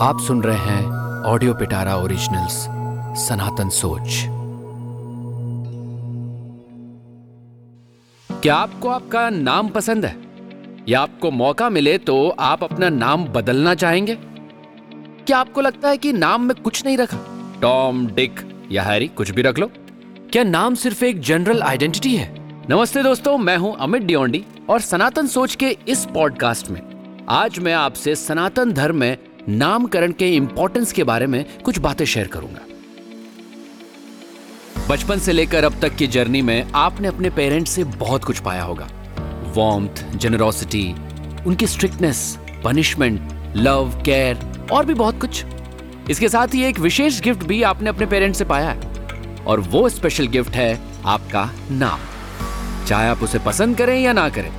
आप सुन रहे हैं ऑडियो पिटारा ओरिजिनल्स, सनातन सोच। क्या आपको आपका नाम पसंद है? या आपको मौका मिले तो आप अपना नाम बदलना चाहेंगे? क्या आपको लगता है कि नाम में कुछ नहीं रखा? टॉम, डिक या हैरी, कुछ भी रख लो। क्या नाम सिर्फ़ एक जनरल आइडेंटिटी है? नमस्ते दोस्तों, मैं हूँ अमित डियोंडी और सनातन सोच के इस पॉडकास्ट में आज मैं आपसे सनातन धर्म में नामकरण के इंपॉर्टेंस के बारे में कुछ बातें शेयर करूँगा। बचपन से लेकर अब तक की जर्नी में आपने अपने पेरेंट्स से बहुत कुछ पाया होगा। वॉम्थ जेनरोसिटी उनकी स्ट्रिक्टनेस पनिशमेंट लव केयर और भी बहुत कुछ। इसके साथ ही एक विशेष गिफ्ट भी आपने अपने पेरेंट्स से पाया है और वो स्पेशल गिफ्ट है आपका नाम। चाहे आप उसे पसंद करें या ना करें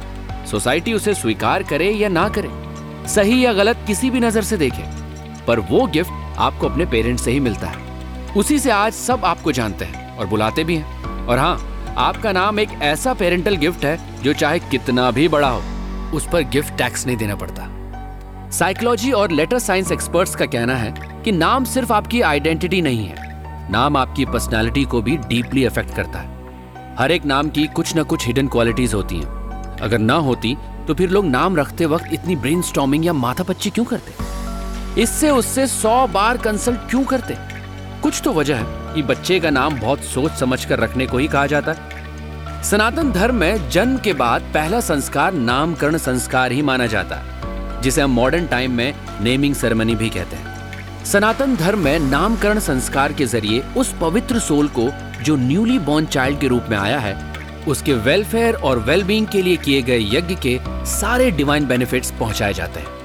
सोसाइटी उसे स्वीकार करे या ना करे सही या गलत किसी भी नज़र से देखें, पर वो गिफ्ट आपको अपने पेरेंट्स से ही मिलता है। उसी से आज सब आपको जानते हैं और बुलाते भी हैं। और हाँ आपका नाम एक ऐसा पेरेंटल गिफ्ट है जो चाहे कितना भी बड़ा हो, उस पर गिफ्ट टैक्स नहीं देना पड़ता। साइकोलॉजी और लेटर साइंस एक्सपर्ट्स का कहना है कि नाम सिर्फ़ आपकी आइडेंटिटी नहीं है, नाम आपकी पर्सनालिटी को भी डीपली अफेक्ट करता है। हर एक नाम की कुछ ना कुछ हिडन क्वालिटीज होती हैं। अगर ना होती तो फिर लोग नाम रखते वक्त इतनी ब्रेन या माथापच्ची क्यों करते? इससे उससे सौ बार कंसल्ट क्यों करते? कुछ तो वजह है कि बच्चे का नाम बहुत सोच समझ कर रखने को ही कहा जाता है। सनातन धर्म में जन्म के बाद पहला संस्कार नामकरण संस्कार ही माना जाता है, जिसे हम मॉडर्न टाइम में नेमिंग सेरेमनी भी कहते हैं। सनातन धर्म में नामकरण संस्कार के ज़रिए उस पवित्र सोल को जो न्यूली बॉर्न चाइल्ड के रूप में आया है उसके वेलफेयर और वेलबींग के लिए किए गए यज्ञ के सारे डिवाइन बेनिफिट्स पहुँचाए जाते हैं।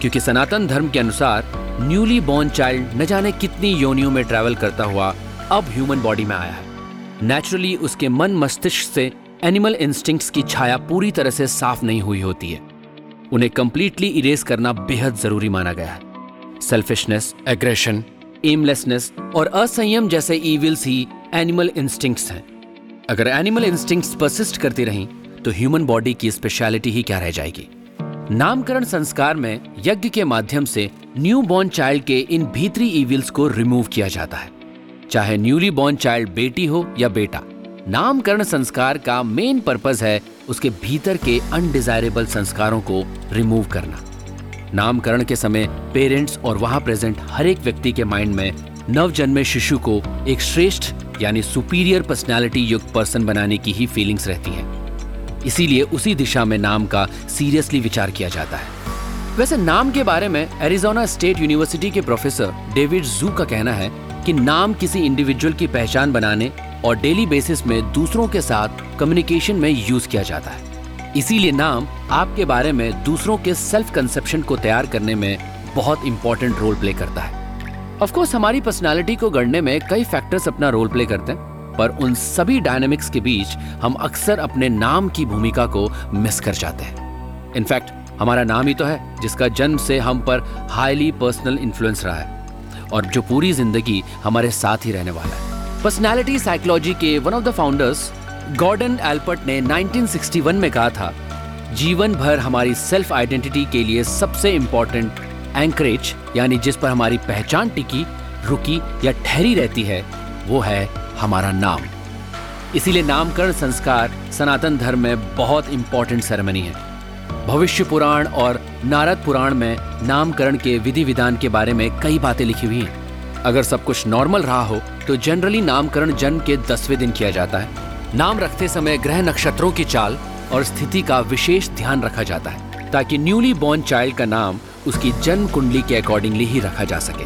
क्योंकि सनातन धर्म के अनुसार न्यूली बॉर्न चाइल्ड न जाने कितनी योनियों में ट्रैवल करता हुआ अब ह्यूमन बॉडी में आया है। नेचुरली उसके मन मस्तिष्क से एनिमल इंस्टिंक्ट्स की छाया पूरी तरह से साफ़ नहीं हुई होती है। उन्हें कंप्लीटली इरेज करना बेहद ज़रूरी माना गया है। सेल्फिशनेस एग्रेशन एमलेसनेस और असंयम जैसे इविल्स ही एनिमल इंस्टिंक्ट्स हैं। अगर एनिमल इंस्टिंक्ट्स परसिस्ट करती रहीं तो ह्यूमन बॉडी की स्पेशलिटी ही क्या रह जाएगी? नामकरण संस्कार में यज्ञ के माध्यम से न्यू बॉर्न चाइल्ड के इन भीतरी इविल्स को रिमूव किया जाता है। चाहे न्यूली बॉर्न चाइल्ड बेटी हो या बेटा, नामकरण संस्कार का मेन पर्पज है उसके भीतर के अनडिजायरेबल संस्कारों को रिमूव करना। नामकरण के समय पेरेंट्स और वहाँ प्रेजेंट हर एक व्यक्ति के माइंड में नवजन्मे शिशु को एक श्रेष्ठ यानी सुपीरियर पर्सनालिटी युक्त पर्सन बनाने की ही फीलिंग्स रहती हैं। इसीलिए उसी दिशा में नाम का सीरियसली विचार किया जाता है। वैसे नाम के बारे में एरिजोना स्टेट यूनिवर्सिटी के प्रोफेसर डेविड जू का कहना है कि नाम किसी इंडिविजुअल की पहचान बनाने और डेली बेसिस में दूसरों के साथ कम्युनिकेशन में यूज़ किया जाता है। इसीलिए नाम आपके बारे में दूसरों के सेल्फ कंसेप्शन को तैयार करने में बहुत इंपॉर्टेंट रोल प्ले करता है। ऑफकोर्स हमारी पर्सनालिटी को गढ़ने में कई फैक्टर्स अपना रोल प्ले करते हैं, पर उन सभी डायनेमिक्स के बीच हम अक्सर अपने नाम की भूमिका को मिस कर जाते हैं। इनफैक्ट हमारा नाम ही तो है, जिसका जन्म से हम पर हाईली पर्सनल इन्फ्लुएंस रहा है, और जो पूरी ज़िंदगी हमारे साथ ही रहने वाला है। पर्सनैलिटी साइकोलॉजी के one of the founders Gordon Allport ने 1961 में कहा था, जीवन भर हमारी सेल्फ आइडेंटिटी के लिए सबसे इंपॉर्टेंट एंकरेज, यानी जिस पर हमारी पहचान टिकी, रुकी या ठहरी रहती है, वो है हमारा नाम। इसीलिए नामकरण संस्कार सनातन धर्म में बहुत इंपॉर्टेंट सेरेमनी है। भविष्य पुराण और नारद पुराण में नामकरण के विधि विधान के बारे में कई बातें लिखी हुई हैं। अगर सब कुछ नॉर्मल रहा हो तो जनरली नामकरण जन्म के दसवें दिन किया जाता है। नाम रखते समय ग्रह नक्षत्रों की चाल और स्थिति का विशेष ध्यान रखा जाता है, ताकि न्यूली बॉर्न चाइल्ड का नाम उसकी जन्म कुंडली के अकॉर्डिंगली ही रखा जा सके,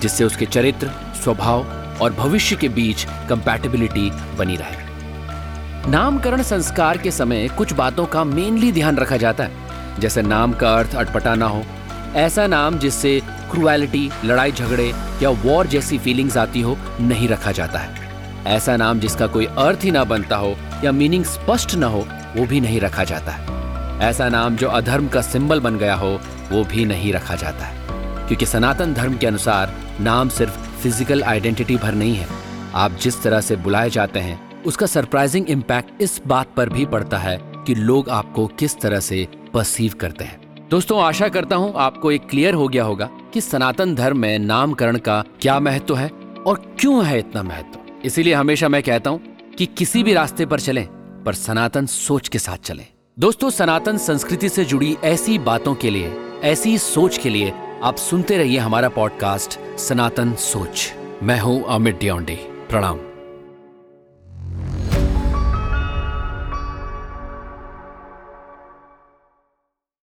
जिससे उसके चरित्र, स्वभाव और भविष्य के बीच कंपैटिबिलिटी बनी रहे। नामकरण संस्कार के समय कुछ बातों का मेनली ध्यान रखा जाता है, जैसे नाम का अर्थ अटपटा ना हो। ऐसा नाम जिससे क्रुएलिटी लड़ाई झगड़े या वॉर जैसी फीलिंग्स आती हो, नहीं रखा जाता है। ऐसा नाम जिसका कोई अर्थ ही ना बनता हो या मीनिंग स्पष्ट ना हो, वो भी नहीं रखा जाता है। ऐसा नाम जो अधर्म का सिंबल बन गया हो वो भी नहीं रखा जाता है। क्योंकि सनातन धर्म के अनुसार नाम सिर्फ़ फ़िज़िकल आइडेंटिटी भर नहीं है। आप जिस तरह से बुलाए जाते हैं, उसका सरप्राइजिंग इम्पैक्ट इस बात पर भी पड़ता है कि लोग आपको किस तरह से परसीव करते हैं। दोस्तों, आशा करता हूँ आपको एक क्लियर हो गया होगा कि सनातन धर्म में नामकरण का क्या महत्व है और क्यों है इतना महत्व। इसीलिए हमेशा मैं कहता हूँ कि किसी भी रास्ते पर चलें, पर सनातन सोच के साथ चलें। दोस्तों, सनातन संस्कृति से जुड़ी ऐसी बातों के लिए ऐसी सोच के लिए आप सुनते रहिए हमारा पॉडकास्ट, सनातन सोच। मैं हूँ अमित डियोंडे प्रणाम।